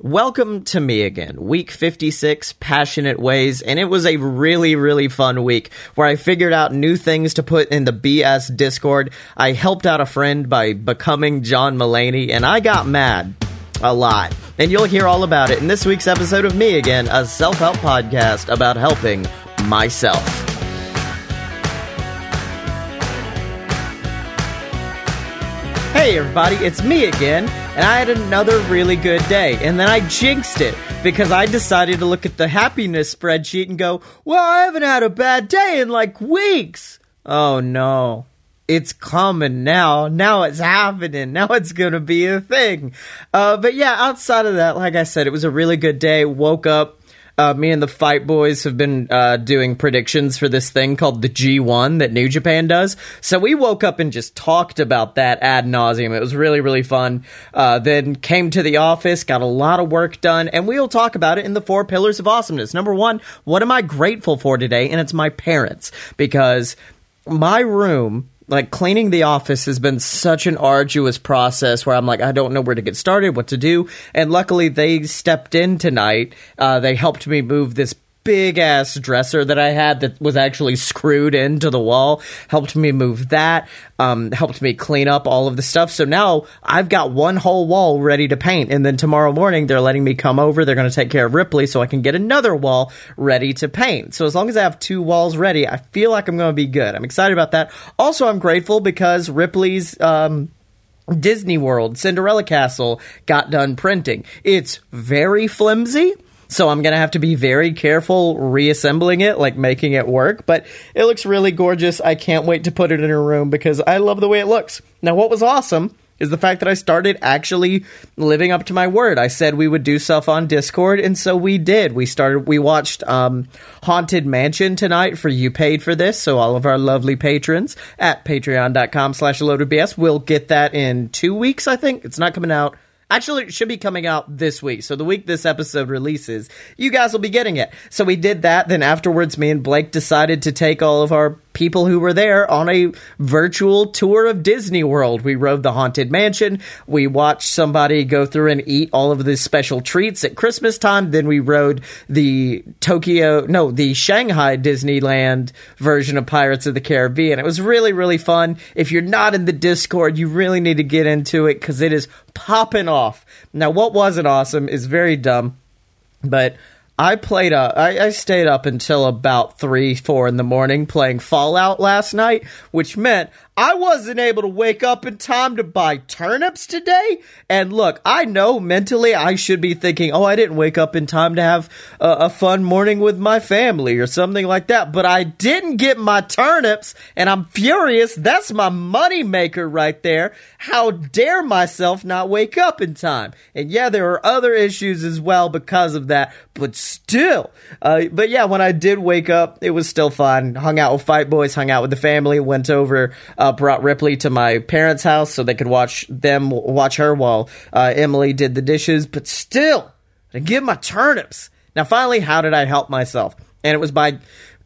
Welcome to me again, week 56, Passionate Ways, and it was a really, really fun week where I figured out new things to put in the BS Discord. I helped out a friend by becoming John Mulaney, and I got mad. A lot. And you'll hear all about it in this week's episode of Me Again, a self help podcast about helping myself. Hey everybody, it's me again, and I had another really good day, and then I jinxed it because I decided to look at the happiness spreadsheet and go, well, I haven't had a bad day in like weeks. Oh no. It's coming now. Now it's happening. Now it's gonna be a thing. Uh, but yeah, outside of that, like I said, it was a really good day. Woke up, uh, me and the Fight Boys have been uh, doing predictions for this thing called the G1 that New Japan does. So we woke up and just talked about that ad nauseum. It was really, really fun. Uh, then came to the office, got a lot of work done, and we'll talk about it in the four pillars of awesomeness. Number one, what am I grateful for today? And it's my parents because my room like cleaning the office has been such an arduous process where I'm like, I don't know where to get started, what to do. And luckily, they stepped in tonight. Uh, they helped me move this big ass dresser that I had that was actually screwed into the wall. Helped me move that. Um, helped me clean up all of the stuff. So now I've got one whole wall ready to paint. And then tomorrow morning they're letting me come over. They're going to take care of Ripley so I can get another wall ready to paint. So as long as I have two walls ready, I feel like I'm going to be good. I'm excited about that. Also, I'm grateful because Ripley's, um, Disney World Cinderella Castle got done printing. It's very flimsy. So I'm going to have to be very careful reassembling it, like making it work. But it looks really gorgeous. I can't wait to put it in a room because I love the way it looks. Now, what was awesome is the fact that I started actually living up to my word. I said we would do stuff on Discord, and so we did. We started. We watched um, Haunted Mansion tonight for you paid for this, so all of our lovely patrons at patreon.com slash loadedbs will get that in two weeks, I think. It's not coming out Actually, it should be coming out this week. So the week this episode releases, you guys will be getting it. So we did that. Then afterwards, me and Blake decided to take all of our people who were there on a virtual tour of Disney World. We rode the Haunted Mansion. We watched somebody go through and eat all of the special treats at Christmas time. Then we rode the Tokyo, no, the Shanghai Disneyland version of Pirates of the Caribbean. It was really, really fun. If you're not in the Discord, you really need to get into it because it is popping off. Now, what wasn't awesome is very dumb, but I played up. I, I stayed up until about three, four in the morning playing Fallout last night, which meant I wasn't able to wake up in time to buy turnips today. And look, I know mentally I should be thinking, oh, I didn't wake up in time to have a, a, fun morning with my family or something like that. But I didn't get my turnips and I'm furious. That's my money maker right there. How dare myself not wake up in time? And yeah, there are other issues as well because of that, but still. Uh, but yeah, when I did wake up, it was still fun. Hung out with Fight Boys, hung out with the family, went over, uh, uh, brought Ripley to my parents' house so they could watch them watch her while uh, Emily did the dishes. But still, I give my turnips. Now, finally, how did I help myself? And it was by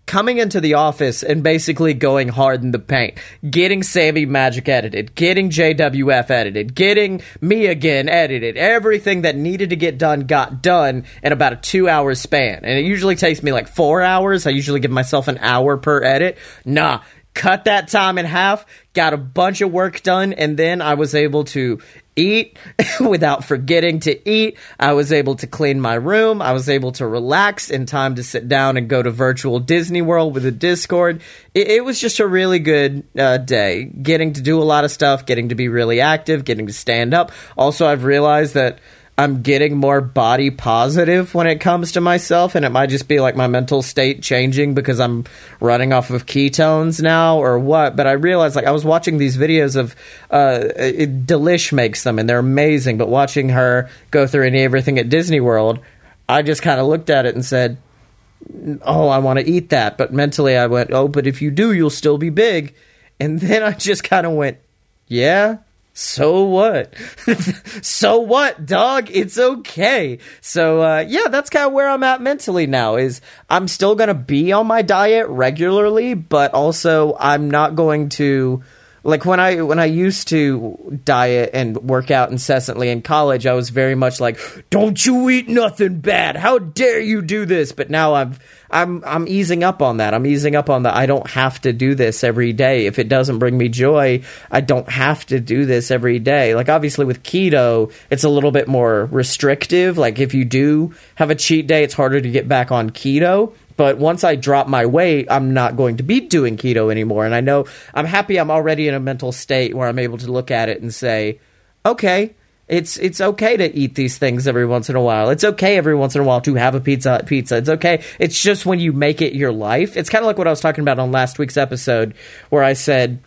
coming into the office and basically going hard in the paint, getting Sammy Magic edited, getting JWF edited, getting me again edited. Everything that needed to get done got done in about a two hour span. And it usually takes me like four hours. I usually give myself an hour per edit. Nah, cut that time in half, got a bunch of work done, and then I was able to eat without forgetting to eat. I was able to clean my room. I was able to relax in time to sit down and go to virtual Disney World with a Discord. It, it was just a really good uh, day. Getting to do a lot of stuff, getting to be really active, getting to stand up. Also, I've realized that I'm getting more body positive when it comes to myself, and it might just be like my mental state changing because I'm running off of ketones now or what. But I realized, like, I was watching these videos of uh, it, Delish makes them, and they're amazing. But watching her go through any everything at Disney World, I just kind of looked at it and said, "Oh, I want to eat that." But mentally, I went, "Oh, but if you do, you'll still be big." And then I just kind of went, "Yeah." So what? so what, dog? It's okay. So uh, yeah, that's kind of where I'm at mentally now. Is I'm still gonna be on my diet regularly, but also I'm not going to like when I when I used to diet and work out incessantly in college, I was very much like, "Don't you eat nothing bad? How dare you do this?" But now I'm I'm I'm easing up on that. I'm easing up on that. I don't have to do this every day. If it doesn't bring me joy, I don't have to do this every day. Like obviously with keto, it's a little bit more restrictive. Like if you do have a cheat day, it's harder to get back on keto but once I drop my weight, I'm not going to be doing keto anymore. And I know I'm happy I'm already in a mental state where I'm able to look at it and say, okay, it's it's okay to eat these things every once in a while. It's okay every once in a while to have a pizza pizza. It's okay. It's just when you make it your life. It's kind of like what I was talking about on last week's episode where I said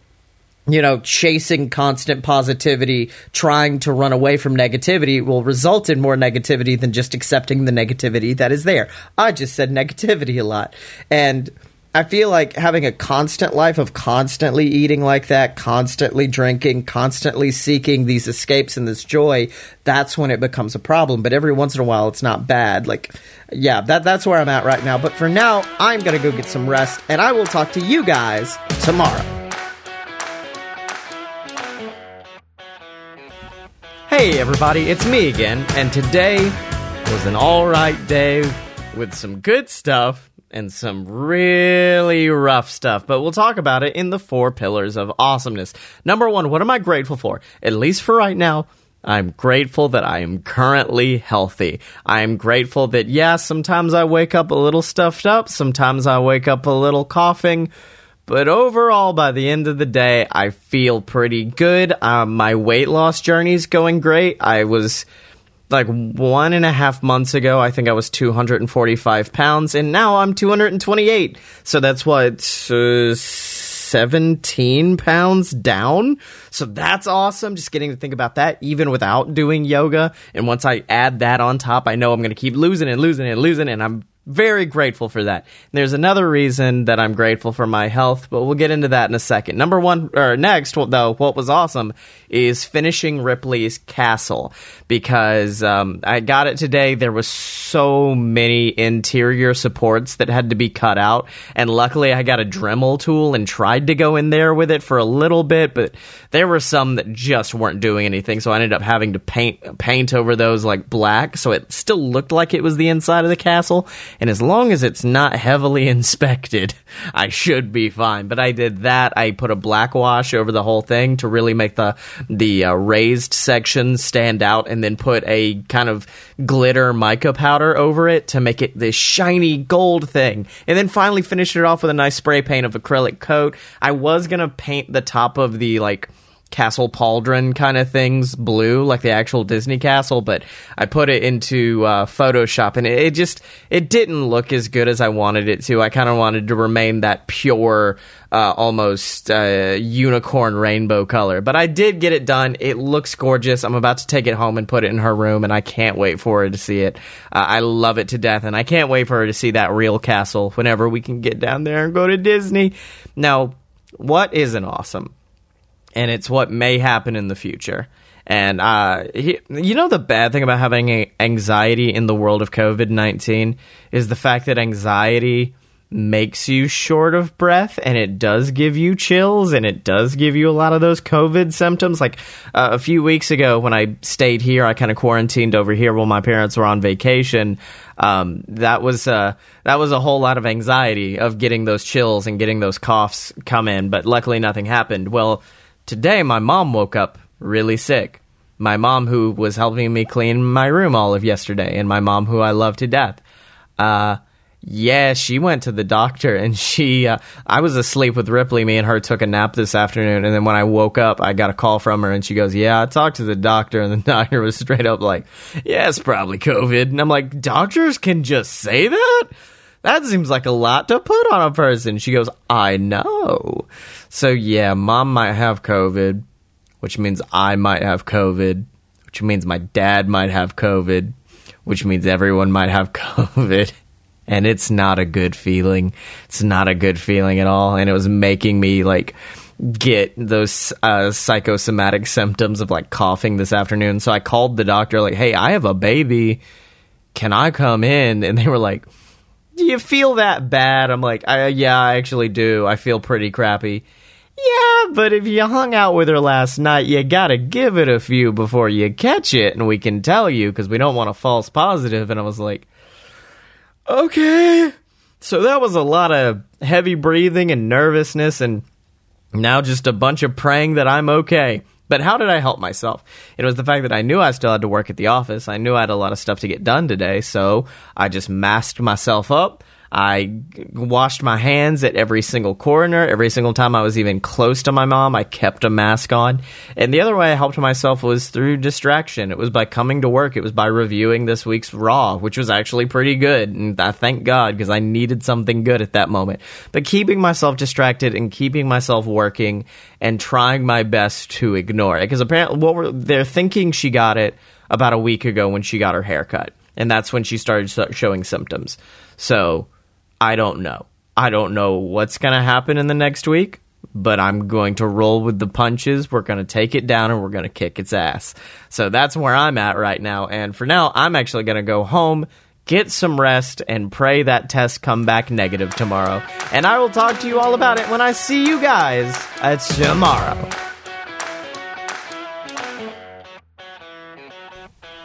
you know, chasing constant positivity, trying to run away from negativity will result in more negativity than just accepting the negativity that is there. I just said negativity a lot. And I feel like having a constant life of constantly eating like that, constantly drinking, constantly seeking these escapes and this joy, that's when it becomes a problem. But every once in a while, it's not bad. Like, yeah, that, that's where I'm at right now. But for now, I'm going to go get some rest, and I will talk to you guys tomorrow. Hey everybody, it's me again, and today was an alright day with some good stuff and some really rough stuff, but we'll talk about it in the four pillars of awesomeness. Number one, what am I grateful for? At least for right now, I'm grateful that I am currently healthy. I am grateful that, yeah, sometimes I wake up a little stuffed up, sometimes I wake up a little coughing but overall, by the end of the day, I feel pretty good. Um, my weight loss journey is going great. I was like one and a half months ago, I think I was 245 pounds, and now I'm 228. So that's what, uh, 17 pounds down. So that's awesome. Just getting to think about that, even without doing yoga. And once I add that on top, I know I'm going to keep losing and losing and losing, and I'm very grateful for that. There's another reason that I'm grateful for my health, but we'll get into that in a second. Number one, or next, though, what was awesome is finishing Ripley's Castle because um, I got it today. There was so many interior supports that had to be cut out, and luckily I got a Dremel tool and tried to go in there with it for a little bit, but there were some that just weren't doing anything, so I ended up having to paint paint over those like black, so it still looked like it was the inside of the castle and as long as it's not heavily inspected, I should be fine. But I did that. I put a black wash over the whole thing to really make the the uh, raised sections stand out, and then put a kind of glitter mica powder over it to make it this shiny gold thing. And then finally finished it off with a nice spray paint of acrylic coat. I was gonna paint the top of the like castle pauldron kind of things blue like the actual disney castle but i put it into uh, photoshop and it, it, just it didn't look as good as i wanted it to. I kind of wanted to remain that pure uh, almost uh, unicorn rainbow color. But i did get it done. It looks gorgeous. I'm about to take it home and put it in her room and i can't wait for her to see it. Uh, i love it to death and i can't wait for her to see that real castle whenever we can get down there and go to disney. Now what isn't awesome and it's what may happen in the future. And uh, he, you know, the bad thing about having anxiety in the world of COVID nineteen is the fact that anxiety makes you short of breath and it does give you chills and it does give you a lot of those COVID symptoms. Like uh, a few weeks ago when I stayed here, I kind of quarantined over here while my parents were on vacation. Um, that was uh, that was a whole lot of anxiety of getting those chills and getting those coughs come in, but luckily nothing happened. Well Today, my mom woke up really sick. My mom, who was helping me clean my room all of yesterday, and my mom, who I love to death. Uh, yeah, she went to the doctor, and she. Uh, I was asleep with Ripley. Me and her took a nap this afternoon, and then when I woke up, I got a call from her, and she goes, "Yeah, I talked to the doctor, and the doctor was straight up like, yeah, it's probably COVID." And I'm like, "Doctors can just say that." That seems like a lot to put on a person. She goes, I know. So, yeah, mom might have COVID, which means I might have COVID, which means my dad might have COVID, which means everyone might have COVID. And it's not a good feeling. It's not a good feeling at all. And it was making me like get those uh, psychosomatic symptoms of like coughing this afternoon. So I called the doctor, like, hey, I have a baby. Can I come in? And they were like, do you feel that bad? I'm like, I, yeah, I actually do. I feel pretty crappy. Yeah, but if you hung out with her last night, you gotta give it a few before you catch it, and we can tell you because we don't want a false positive. And I was like, okay. So that was a lot of heavy breathing and nervousness, and now just a bunch of praying that I'm okay. But how did I help myself? It was the fact that I knew I still had to work at the office. I knew I had a lot of stuff to get done today, so I just masked myself up. I washed my hands at every single corner. Every single time I was even close to my mom, I kept a mask on. And the other way I helped myself was through distraction. It was by coming to work. It was by reviewing this week's Raw, which was actually pretty good. And I thank God because I needed something good at that moment. But keeping myself distracted and keeping myself working and trying my best to ignore it. Because apparently, what were, they're thinking she got it about a week ago when she got her haircut. And that's when she started showing symptoms. So I don't know. I don't know what's going to happen in the next week, but I'm going to roll with the punches. We're going to take it down and we're going to kick its ass. So that's where I'm at right now. And for now, I'm actually going to go home, get some rest, and pray that test come back negative tomorrow. And I will talk to you all about it when I see you guys. It's tomorrow.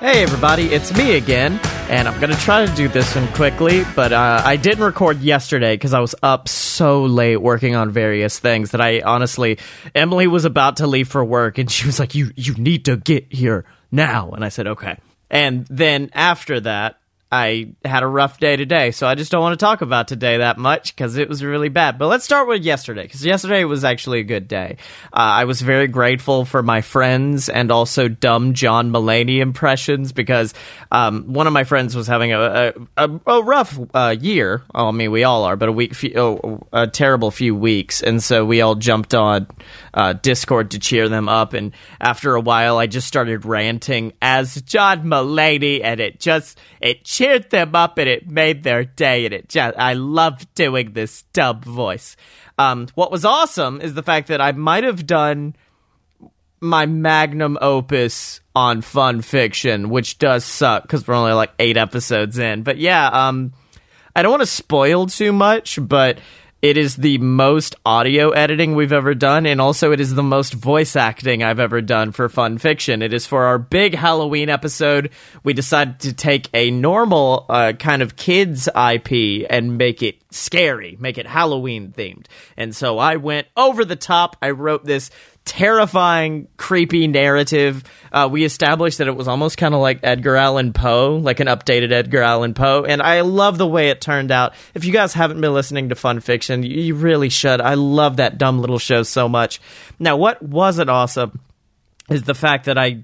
Hey everybody, it's me again, and I'm gonna try to do this one quickly, but uh, I didn't record yesterday because I was up so late working on various things that I honestly, Emily was about to leave for work, and she was like, "You you need to get here now," and I said, "Okay." And then after that, I had a rough day today, so I just don't want to talk about today that much because it was really bad. But let's start with yesterday because yesterday was actually a good day. Uh, I was very grateful for my friends and also dumb John Mulaney impressions because um, one of my friends was having a a, a rough uh, year. Oh, I mean, we all are, but a week, few, oh, a terrible few weeks, and so we all jumped on uh, Discord to cheer them up. And after a while, I just started ranting as John Mulaney, and it just it cheered them up and it made their day. And it just, I loved doing this dub voice. Um, what was awesome is the fact that I might have done my magnum opus on fun fiction, which does suck because we're only like eight episodes in. But yeah, um, I don't want to spoil too much, but it is the most audio editing we've ever done, and also it is the most voice acting I've ever done for fun fiction. It is for our big Halloween episode. We decided to take a normal uh, kind of kids IP and make it scary, make it Halloween themed. And so I went over the top. I wrote this terrifying, creepy narrative. Uh, we established that it was almost kind of like Edgar Allan Poe, like an updated Edgar Allan Poe, and I love the way it turned out. If you guys haven't been listening to Fun Fiction, you really should. I love that dumb little show so much. Now, what wasn't awesome is the fact that I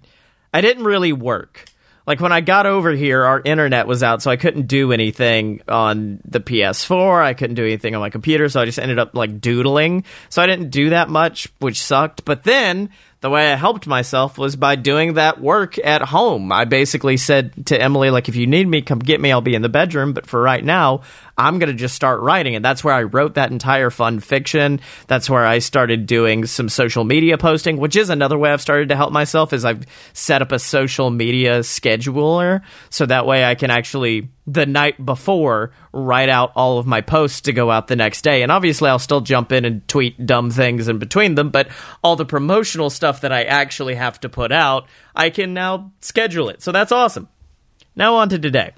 I didn't really work like when I got over here, our internet was out, so I couldn't do anything on the PS4. I couldn't do anything on my computer, so I just ended up like doodling. So I didn't do that much, which sucked. But then the way I helped myself was by doing that work at home. I basically said to Emily, like, if you need me, come get me. I'll be in the bedroom. But for right now, I'm going to just start writing. And that's where I wrote that entire fun fiction. That's where I started doing some social media posting, which is another way I've started to help myself is I've set up a social media scheduler. So that way I can actually the night before write out all of my posts to go out the next day. And obviously, I'll still jump in and tweet dumb things in between them, but all the promotional stuff that I actually have to put out, I can now schedule it. So that's awesome. Now, on to today.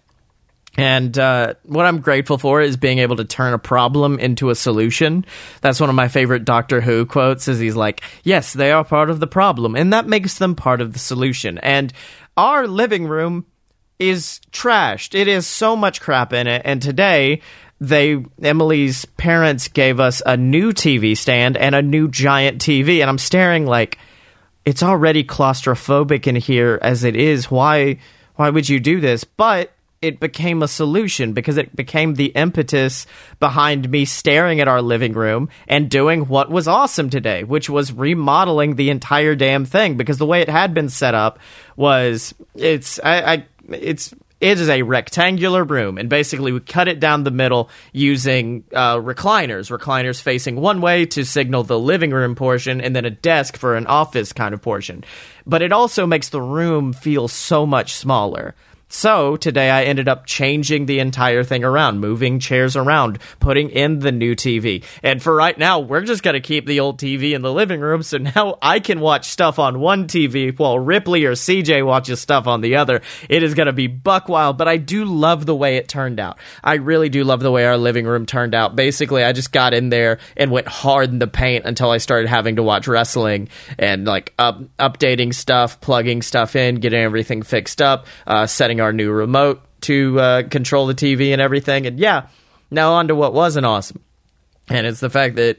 And uh, what I'm grateful for is being able to turn a problem into a solution. That's one of my favorite Doctor Who quotes. Is he's like, "Yes, they are part of the problem, and that makes them part of the solution." And our living room is trashed. It is so much crap in it. And today, they Emily's parents gave us a new TV stand and a new giant TV, and I'm staring like it's already claustrophobic in here as it is. Why? Why would you do this? But it became a solution because it became the impetus behind me staring at our living room and doing what was awesome today, which was remodeling the entire damn thing. Because the way it had been set up was it's I, I it's it is a rectangular room, and basically we cut it down the middle using uh, recliners. Recliners facing one way to signal the living room portion, and then a desk for an office kind of portion. But it also makes the room feel so much smaller So today I ended up changing the entire thing around, moving chairs around, putting in the new TV. And for right now, we're just going to keep the old TV in the living room. So now I can watch stuff on one TV while Ripley or CJ watches stuff on the other. It is going to be buck wild, but I do love the way it turned out. I really do love the way our living room turned out. Basically, I just got in there and went hard in the paint until I started having to watch wrestling and like up, updating stuff, plugging stuff in, getting everything fixed up, uh, setting our new remote to uh, control the TV and everything. And yeah, now on to what wasn't awesome. And it's the fact that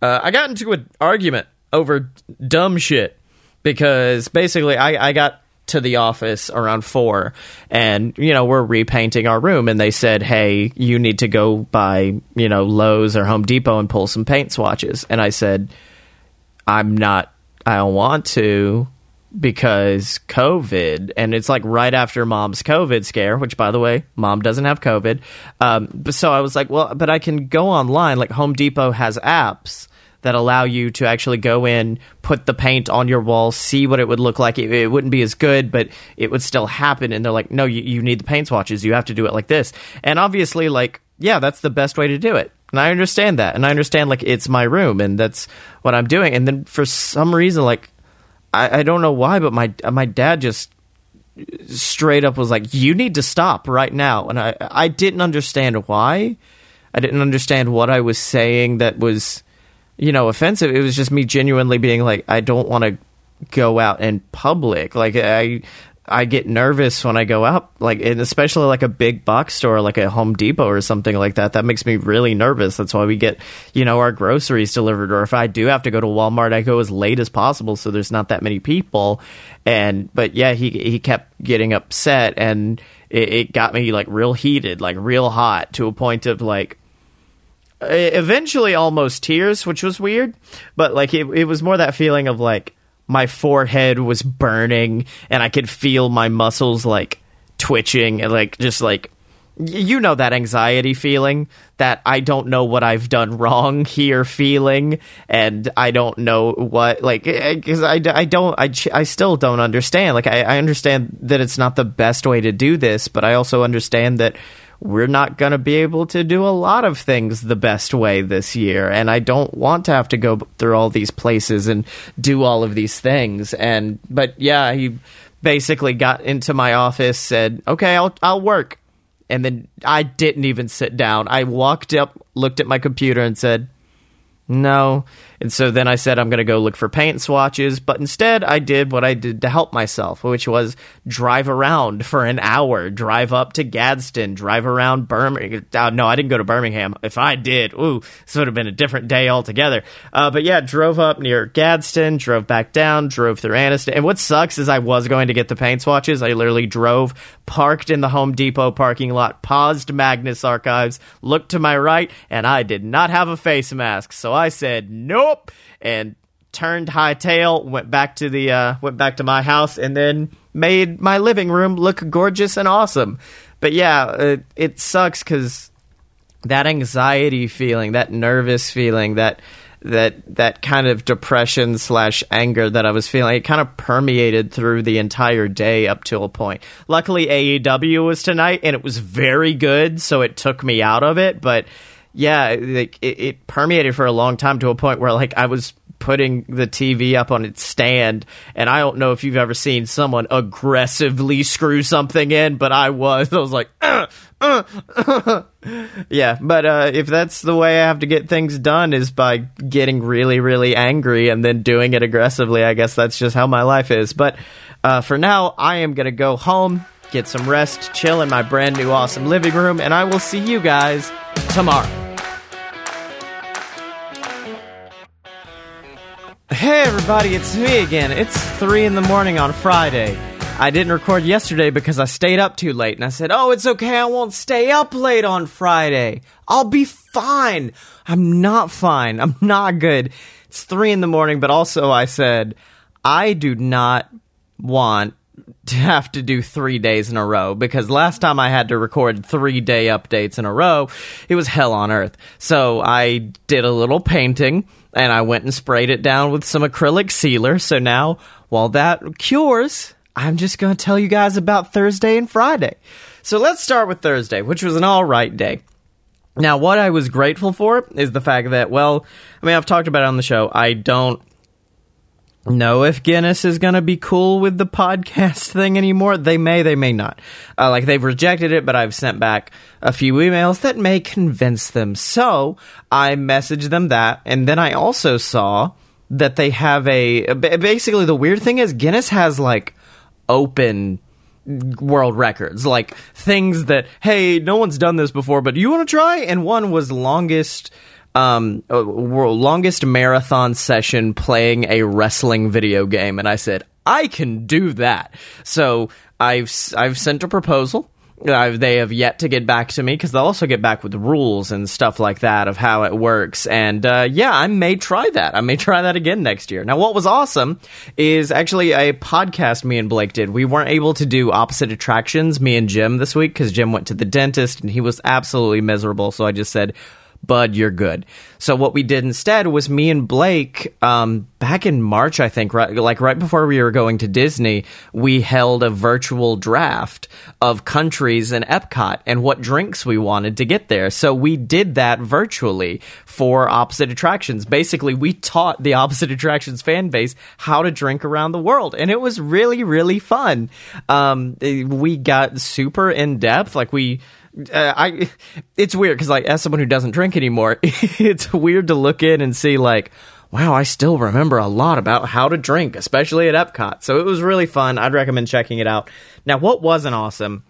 uh, I got into an argument over dumb shit because basically I, I got to the office around four and you know we're repainting our room and they said hey you need to go by you know lowes or home depot and pull some paint swatches and i said i'm not i don't want to because COVID, and it's like right after mom's COVID scare, which by the way, mom doesn't have COVID. Um, so I was like, well, but I can go online. Like Home Depot has apps that allow you to actually go in, put the paint on your wall, see what it would look like. It, it wouldn't be as good, but it would still happen. And they're like, no, you, you need the paint swatches. You have to do it like this. And obviously, like, yeah, that's the best way to do it. And I understand that. And I understand, like, it's my room and that's what I'm doing. And then for some reason, like, I, I don't know why, but my my dad just straight up was like, "You need to stop right now," and I I didn't understand why. I didn't understand what I was saying that was, you know, offensive. It was just me genuinely being like, I don't want to go out in public. Like I I get nervous when I go out, like, and especially like a big box store, like a Home Depot or something like that. That makes me really nervous. That's why we get, you know, our groceries delivered. Or if I do have to go to Walmart, I go as late as possible so there's not that many people. And, but yeah, he, he kept getting upset and it, it got me like real heated, like real hot to a point of like, eventually almost tears, which was weird. But like, it, it was more that feeling of like, my forehead was burning and I could feel my muscles like twitching and like just like you know that anxiety feeling that I don't know what I've done wrong here feeling and I don't know what like eh, eh, because I, I don't I, I still don't understand. Like I, I understand that it's not the best way to do this but I also understand that we're not going to be able to do a lot of things the best way this year. And I don't want to have to go through all these places and do all of these things. And, but yeah, he basically got into my office, said, okay, I'll, I'll work. And then I didn't even sit down. I walked up, looked at my computer, and said, no. And so then I said I'm going to go look for paint swatches, but instead I did what I did to help myself, which was drive around for an hour, drive up to Gadsden, drive around Birmingham. Uh, no, I didn't go to Birmingham. If I did, ooh, this would have been a different day altogether. Uh, but yeah, drove up near Gadsden, drove back down, drove through Anniston. And what sucks is I was going to get the paint swatches. I literally drove, parked in the Home Depot parking lot, paused Magnus Archives, looked to my right, and I did not have a face mask. So I said, nope, and turned hightail, went back to the uh, went back to my house, and then made my living room look gorgeous and awesome. But yeah, it, it sucks because that anxiety feeling, that nervous feeling, that that that kind of depression slash anger that I was feeling, it kind of permeated through the entire day up to a point. Luckily, AEW was tonight, and it was very good, so it took me out of it. But yeah, like it, it permeated for a long time to a point where like I was putting the TV up on its stand, and I don't know if you've ever seen someone aggressively screw something in, but I was. I was like, uh, uh, uh. yeah. But uh, if that's the way I have to get things done is by getting really, really angry and then doing it aggressively, I guess that's just how my life is. But uh, for now, I am gonna go home, get some rest, chill in my brand new awesome living room, and I will see you guys tomorrow. Hey everybody, it's me again. It's 3 in the morning on Friday. I didn't record yesterday because I stayed up too late and I said, oh, it's okay, I won't stay up late on Friday. I'll be fine. I'm not fine. I'm not good. It's 3 in the morning, but also I said, I do not want to have to do three days in a row because last time I had to record three day updates in a row, it was hell on earth. So I did a little painting and I went and sprayed it down with some acrylic sealer. So now, while that cures, I'm just going to tell you guys about Thursday and Friday. So let's start with Thursday, which was an all right day. Now, what I was grateful for is the fact that, well, I mean, I've talked about it on the show. I don't know if Guinness is going to be cool with the podcast thing anymore. They may, they may not. Uh, like, they've rejected it, but I've sent back a few emails that may convince them. So I messaged them that. And then I also saw that they have a. Basically, the weird thing is Guinness has, like, open world records, like things that hey, no one's done this before, but you want to try? And one was longest um longest marathon session playing a wrestling video game, and I said I can do that. So I've I've sent a proposal uh, they have yet to get back to me because they'll also get back with rules and stuff like that of how it works. And uh, yeah, I may try that. I may try that again next year. Now, what was awesome is actually a podcast me and Blake did. We weren't able to do opposite attractions, me and Jim, this week because Jim went to the dentist and he was absolutely miserable. So I just said, Bud, you're good. So what we did instead was me and Blake, um, back in March, I think, right, like right before we were going to Disney, we held a virtual draft of countries in Epcot and what drinks we wanted to get there. So we did that virtually for Opposite Attractions. Basically, we taught the Opposite Attractions fan base how to drink around the world, and it was really, really fun. Um, we got super in depth, like we uh, I it's weird because like as someone who doesn't drink anymore, it's weird to look in and see like wow, I still remember a lot about how to drink, especially at Epcot. So it was really fun. I'd recommend checking it out. Now, what wasn't awesome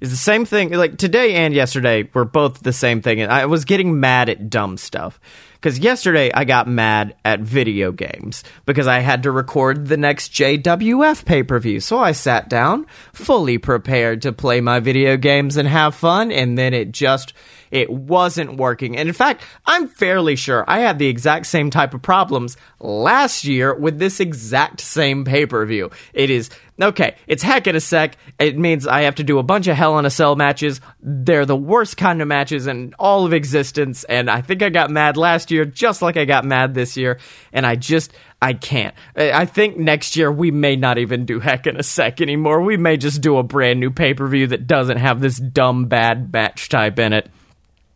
is the same thing. Like today and yesterday were both the same thing. I was getting mad at dumb stuff. Because yesterday I got mad at video games because I had to record the next JWF pay per view. So I sat down, fully prepared to play my video games and have fun, and then it just it wasn't working. And in fact, I'm fairly sure I had the exact same type of problems last year with this exact same pay per view. It is okay, it's heck in a sec. It means I have to do a bunch of Hell in a Cell matches. They're the worst kind of matches in all of existence. And I think I got mad last year, just like I got mad this year. And I just, I can't. I think next year we may not even do Heck in a Sec anymore. We may just do a brand new pay per view that doesn't have this dumb, bad match type in it.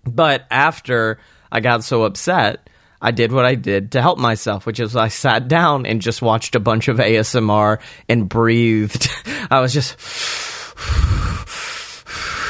But after I got so upset, I did what I did to help myself, which is I sat down and just watched a bunch of ASMR and breathed. I was just.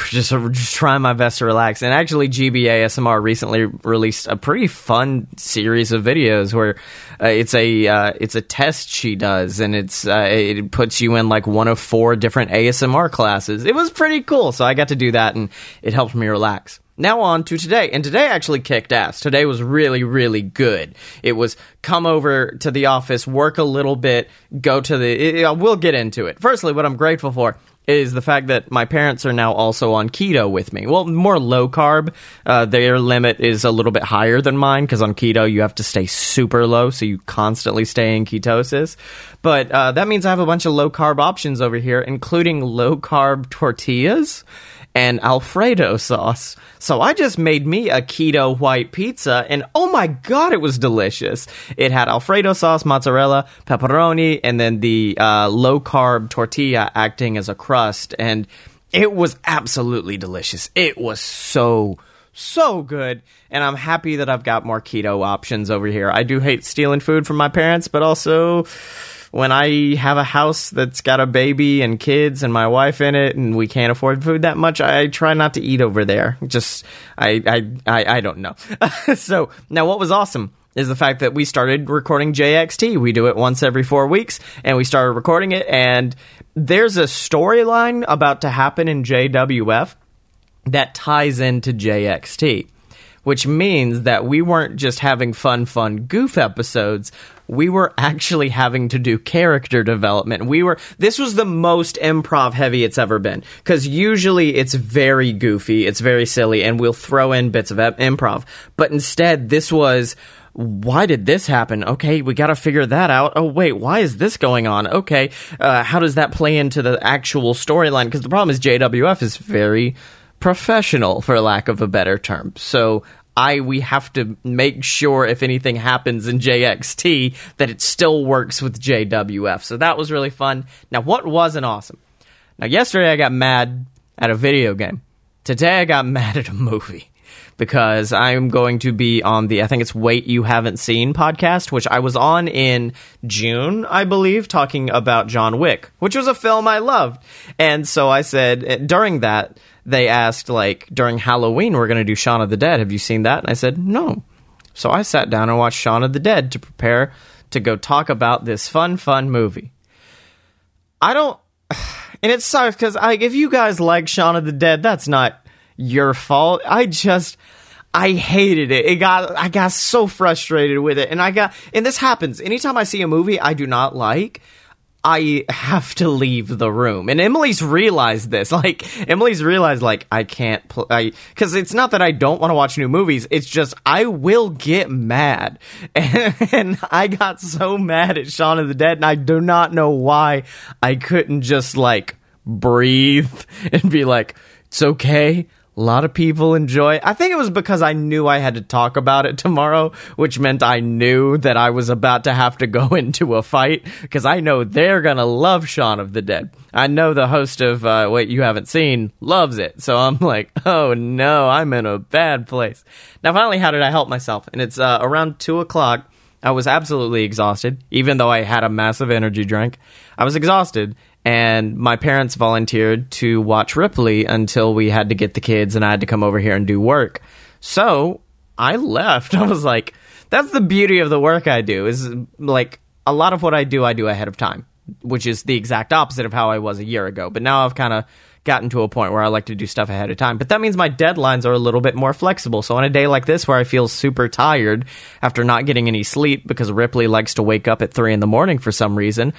Just, just trying my best to relax. And actually, Gibi ASMR recently released a pretty fun series of videos where uh, it's a uh, it's a test she does, and it's uh, it puts you in like one of four different ASMR classes. It was pretty cool, so I got to do that, and it helped me relax. Now on to today. And today actually kicked ass. Today was really, really good. It was come over to the office, work a little bit, go to the. It, we'll get into it. Firstly, what I'm grateful for is the fact that my parents are now also on keto with me. Well, more low carb. Uh, their limit is a little bit higher than mine because on keto you have to stay super low, so you constantly stay in ketosis. But uh, that means I have a bunch of low carb options over here, including low carb tortillas and Alfredo sauce. So I just made me a keto white pizza, and oh my god, it was delicious. It had Alfredo sauce, mozzarella, pepperoni, and then the uh, low carb tortilla acting as a crust, and it was absolutely delicious. It was so so good and i'm happy that i've got more keto options over here i do hate stealing food from my parents but also when I have a house that's got a baby and kids and my wife in it and we can't afford food that much, I try not to eat over there. Just I I I, I don't know. so now what was awesome is the fact that we started recording JXT. We do it once every four weeks, and we started recording it. And there's a storyline about to happen in JWF that ties into JXT which means that we weren't just having fun, fun goof episodes. We were actually having to do character development. We were, this was the most improv heavy it's ever been. Cause usually it's very goofy, it's very silly, and we'll throw in bits of improv. But instead, this was, why did this happen? Okay, we got to figure that out. Oh, wait, why is this going on? Okay, uh, how does that play into the actual storyline? Because the problem is JWF is very professional, for lack of a better term. So I we have to make sure if anything happens in JXT that it still works with JWF. So that was really fun. Now, what wasn't awesome? Now, yesterday I got mad at a video game. Today I got mad at a movie because I'm going to be on the I think it's Wait You Haven't Seen podcast, which I was on in June, I believe, talking about John Wick, which was a film I loved. And so I said eh, during that they asked like during Halloween we're going to do Shaun of the Dead. Have you seen that? And I said no. So I sat down and watched Shaun of the Dead to prepare to go talk about this fun, fun movie. I don't, and it sucks because if you guys like Shaun of the Dead, that's not your fault. I just, I hated it. It got, I got so frustrated with it, and I got, and this happens anytime I see a movie I do not like. I have to leave the room. And Emily's realized this. Like, Emily's realized, like, I can't play. Because it's not that I don't want to watch new movies. It's just, I will get mad. And, and, I got so mad at Shaun of the Dead, and I do not know why I couldn't just, like, breathe and be like, it's okay. A lot of people enjoy. I think it was because I knew I had to talk about it tomorrow, which meant I knew that I was about to have to go into a fight because I know they're gonna love Shaun of the Dead. I know the host of uh, Wait You Haven't Seen loves it, so I'm like, oh no, I'm in a bad place. Now, finally, how did I help myself? And it's uh, around two o'clock. I was absolutely exhausted, even though I had a massive energy drink. I was exhausted, and my parents volunteered to watch Ripley until we had to get the kids and I had to come over here and do work. So I left. I was like, that's the beauty of the work I do is like a lot of what I do, I do ahead of time, which is the exact opposite of how I was a year ago. But now I've kind of gotten to a point where I like to do stuff ahead of time. But that means my deadlines are a little bit more flexible. So on a day like this where I feel super tired after not getting any sleep because Ripley likes to wake up at three in the morning for some reason,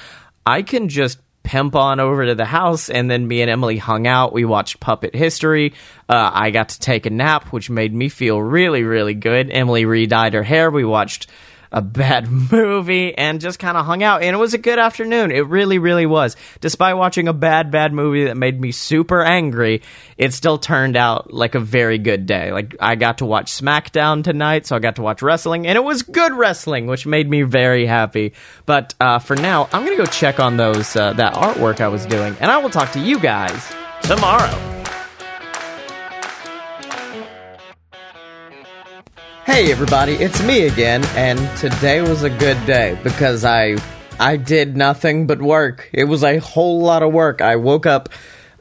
I can just pimp on over to the house, and then me and Emily hung out. We watched Puppet History. Uh, I got to take a nap, which made me feel really, really good. Emily re-dyed her hair. We watched a bad movie and just kind of hung out. And it was a good afternoon. It really, really was. Despite watching a bad, bad movie that made me super angry, it still turned out like a very good day. Like, I got to watch SmackDown tonight, so I got to watch wrestling, and it was good wrestling, which made me very happy. But uh, for now, I'm going to go check on those uh, that artwork I was doing, and I will talk to you guys tomorrow. Hey everybody, it's me again, and today was a good day because I I did nothing but work. It was a whole lot of work. I woke up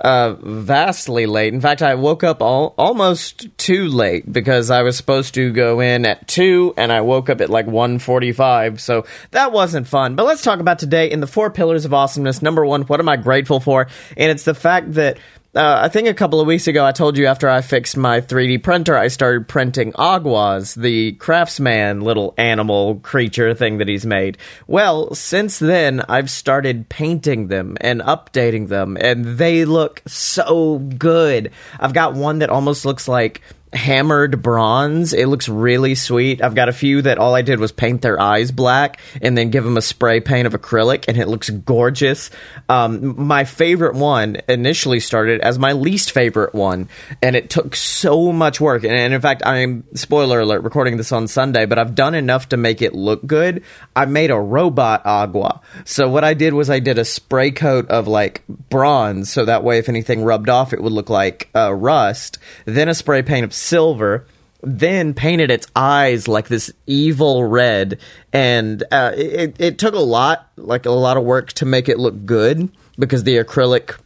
uh, vastly late. In fact, I woke up all, almost too late because I was supposed to go in at 2 and I woke up at like 1:45. So that wasn't fun. But let's talk about today in the four pillars of awesomeness. Number 1, what am I grateful for? And it's the fact that uh, I think a couple of weeks ago I told you after I fixed my 3D printer, I started printing Aguas, the craftsman little animal creature thing that he's made. Well, since then, I've started painting them and updating them, and they look so good. I've got one that almost looks like hammered bronze. It looks really sweet. I've got a few that all I did was paint their eyes black and then give them a spray paint of acrylic, and it looks gorgeous. Um, my favorite one initially started as my least favorite one, and it took so much work. And, and in fact, I'm spoiler alert, recording this on Sunday, but I've done enough to make it look good. I made a robot agua. So what I did was I did a spray coat of like bronze, so that way if anything rubbed off, it would look like uh, rust. Then a spray paint of silver then painted its eyes like this evil red. And uh, it, it took a lot like a lot of work to make it look good because the acrylic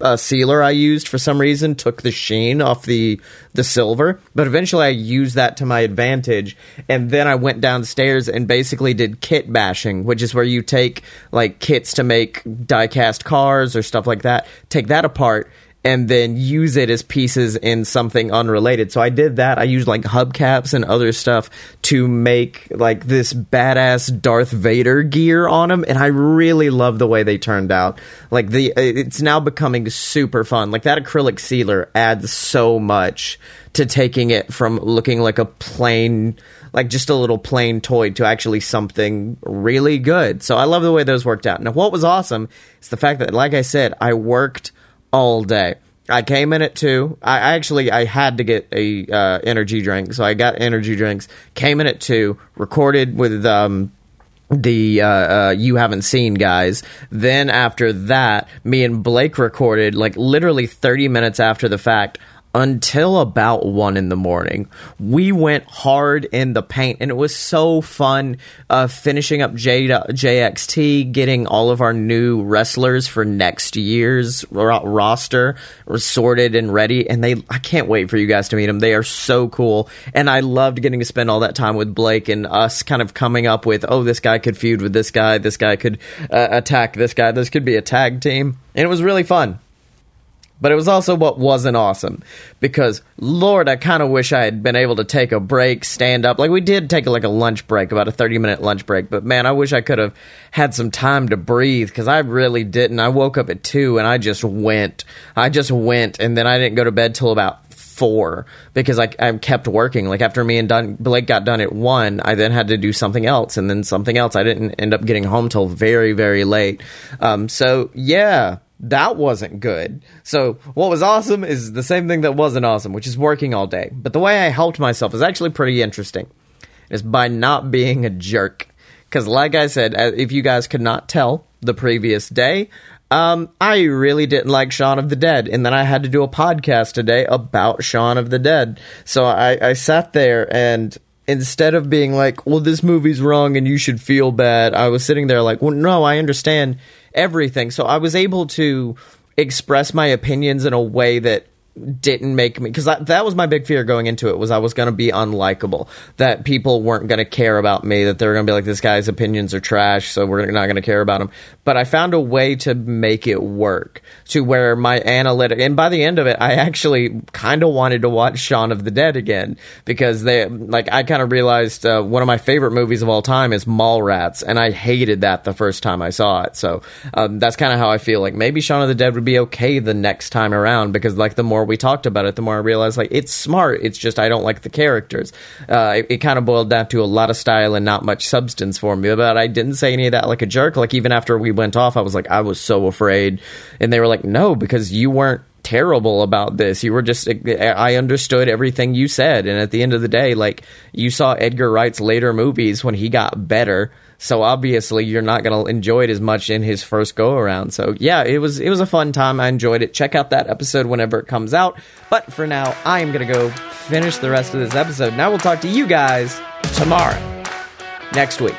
uh, sealer I used for some reason took the sheen off the the silver, but eventually I used that to my advantage. And then I went downstairs and basically did kit bashing, which is where you take like kits to make die-cast cars or stuff like that, take that apart and then use it as pieces in something unrelated. So I did that. I used like hubcaps and other stuff to make like this badass Darth Vader gear on them, and I really love the way they turned out. Like the uh, it's now becoming super fun. Like that acrylic sealer adds so much to taking it from looking like a plain like just a little plain toy to actually something really good. So I love the way those worked out. Now what was awesome is the fact that like I said, I worked all day. I came in at two. I actually I had to get a uh, energy drink, so I got energy drinks. Came in at two. Recorded with um, the uh, uh, you haven't seen guys. Then after that, me and Blake recorded like literally thirty minutes after the fact until about one in the morning. We went hard in the paint, and it was so fun uh, finishing up J- JXT, getting all of our new wrestlers for next year's ro- roster sorted and ready. And they, I can't wait for you guys to meet them. They are so cool, and I loved getting to spend all that time with Blake and us, kind of coming up with, oh, this guy could feud with this guy, this guy could uh, attack this guy, this could be a tag team, and it was really fun. But it was also what wasn't awesome because Lord, I kind of wish I had been able to take a break, stand up. Like we did take like a lunch break, about a 30 minute lunch break, but man, I wish I could have had some time to breathe cuz I really didn't. I woke up at 2 and I just went. I just went and then I didn't go to bed till about four because I, I kept working. Like after me and Blake got done at one, I then had to do something else and then something else. I didn't end up getting home till very, very late. Um, so yeah, that wasn't good. So what was awesome is the same thing that wasn't awesome, which is working all day. But the way I helped myself is actually pretty interesting. Is by not being a jerk. Because like I said, uh, if you guys could not tell the previous day, um, I really didn't like Shaun of the Dead, and then I had to do a podcast today about Shaun of the Dead. So I, I sat there and instead of being like, well, this movie's wrong and you should feel bad, I was sitting there like, well, no, I understand everything. So I was able to express my opinions in a way that didn't make me because that, was my big fear going into it was I was going to be unlikable. That people weren't going to care about me that they were going to be like this guy's opinions are trash so we're not going to care about him. But I found a way to make it work to where my analytic and by the end of it I actually kind of wanted to watch Shaun of the Dead again because they like I kind of realized uh, one of my favorite movies of all time is Mallrats and I hated that the first time I saw it. So um, that's kind of how I feel like maybe Shaun of the Dead would be okay the next time around because like the more more we talked about it, the more I realized like it's smart. It's just I don't like the characters. Uh, it, it kind of boiled down to a lot of style and not much substance for me. But I didn't say any of that like a jerk. Like even after we went off, I was like I was so afraid, and they were like, no, because you weren't terrible about this. You were just I understood everything you said and at the end of the day like you saw Edgar Wright's later movies when he got better so obviously you're not going to enjoy it as much in his first go around. So yeah, it was it was a fun time. I enjoyed it. Check out that episode whenever it comes out. But for now, I am going to go finish the rest of this episode. Now we'll talk to you guys tomorrow. Next week.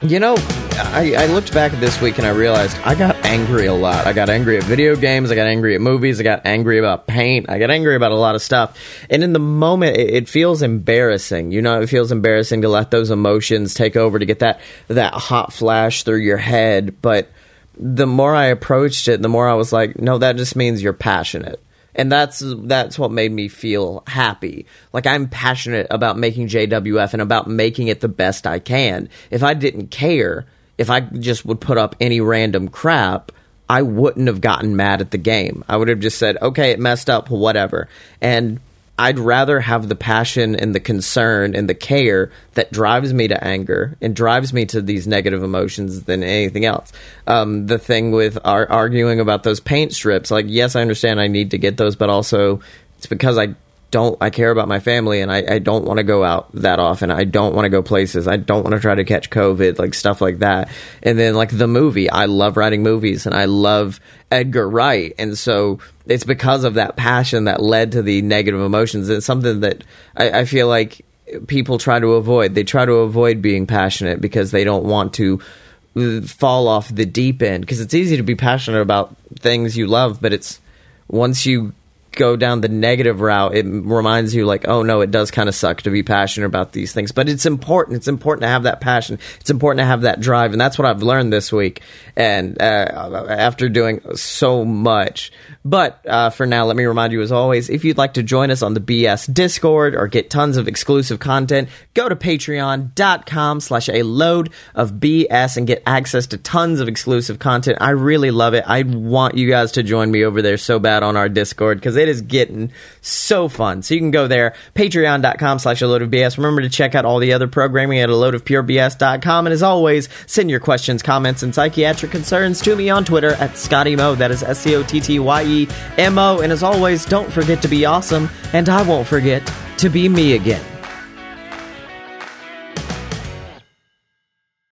You know, I, I, looked back at this week and I realized I got angry a lot. I got angry at video games. I got angry at movies. I got angry about paint. I got angry about a lot of stuff. And in the moment, it, it feels embarrassing. You know, it feels embarrassing to let those emotions take over to get that that hot flash through your head. But the more I approached it, the more I was like, no, that just means you're passionate and that's that's what made me feel happy. Like I'm passionate about making JWF and about making it the best I can. If I didn't care, if I just would put up any random crap, I wouldn't have gotten mad at the game. I would have just said, "Okay, it messed up, whatever." And I'd rather have the passion and the concern and the care that drives me to anger and drives me to these negative emotions than anything else. Um, the thing with ar- arguing about those paint strips, like, yes, I understand I need to get those, but also it's because I don't I care about my family and I, I don't want to go out that often. I don't want to go places. I don't want to try to catch COVID, like stuff like that. And then like the movie, I love writing movies and I love Edgar Wright. And so it's because of that passion that led to the negative emotions. It's something that I, I feel like people try to avoid. They try to avoid being passionate because they don't want to uh, fall off the deep end because it's easy to be passionate about things you love, but it's once you go down the negative route, it reminds you like, oh no, it does kind of suck to be passionate about these things, but it's important. It's important to have that passion. It's important to have that drive, and that's what I've learned this week. And uh, after doing so much, but uh, for now, let me remind you as always, if you'd like to join us on the BS Discord or get tons of exclusive content, go to patreon.com slash a load of BS and get access to tons of exclusive content. I really love it. I want you guys to join me over there so bad on our Discord because it is getting so fun. So you can go there, patreon.com slash a load of BS. Remember to check out all the other programming at a load of purebs.com. And as always, send your questions, comments, and psychiatric concerns to me on Twitter at Scotty Mo. That is S C O T T Y E M O. And as always, don't forget to be awesome, and I won't forget to be me again.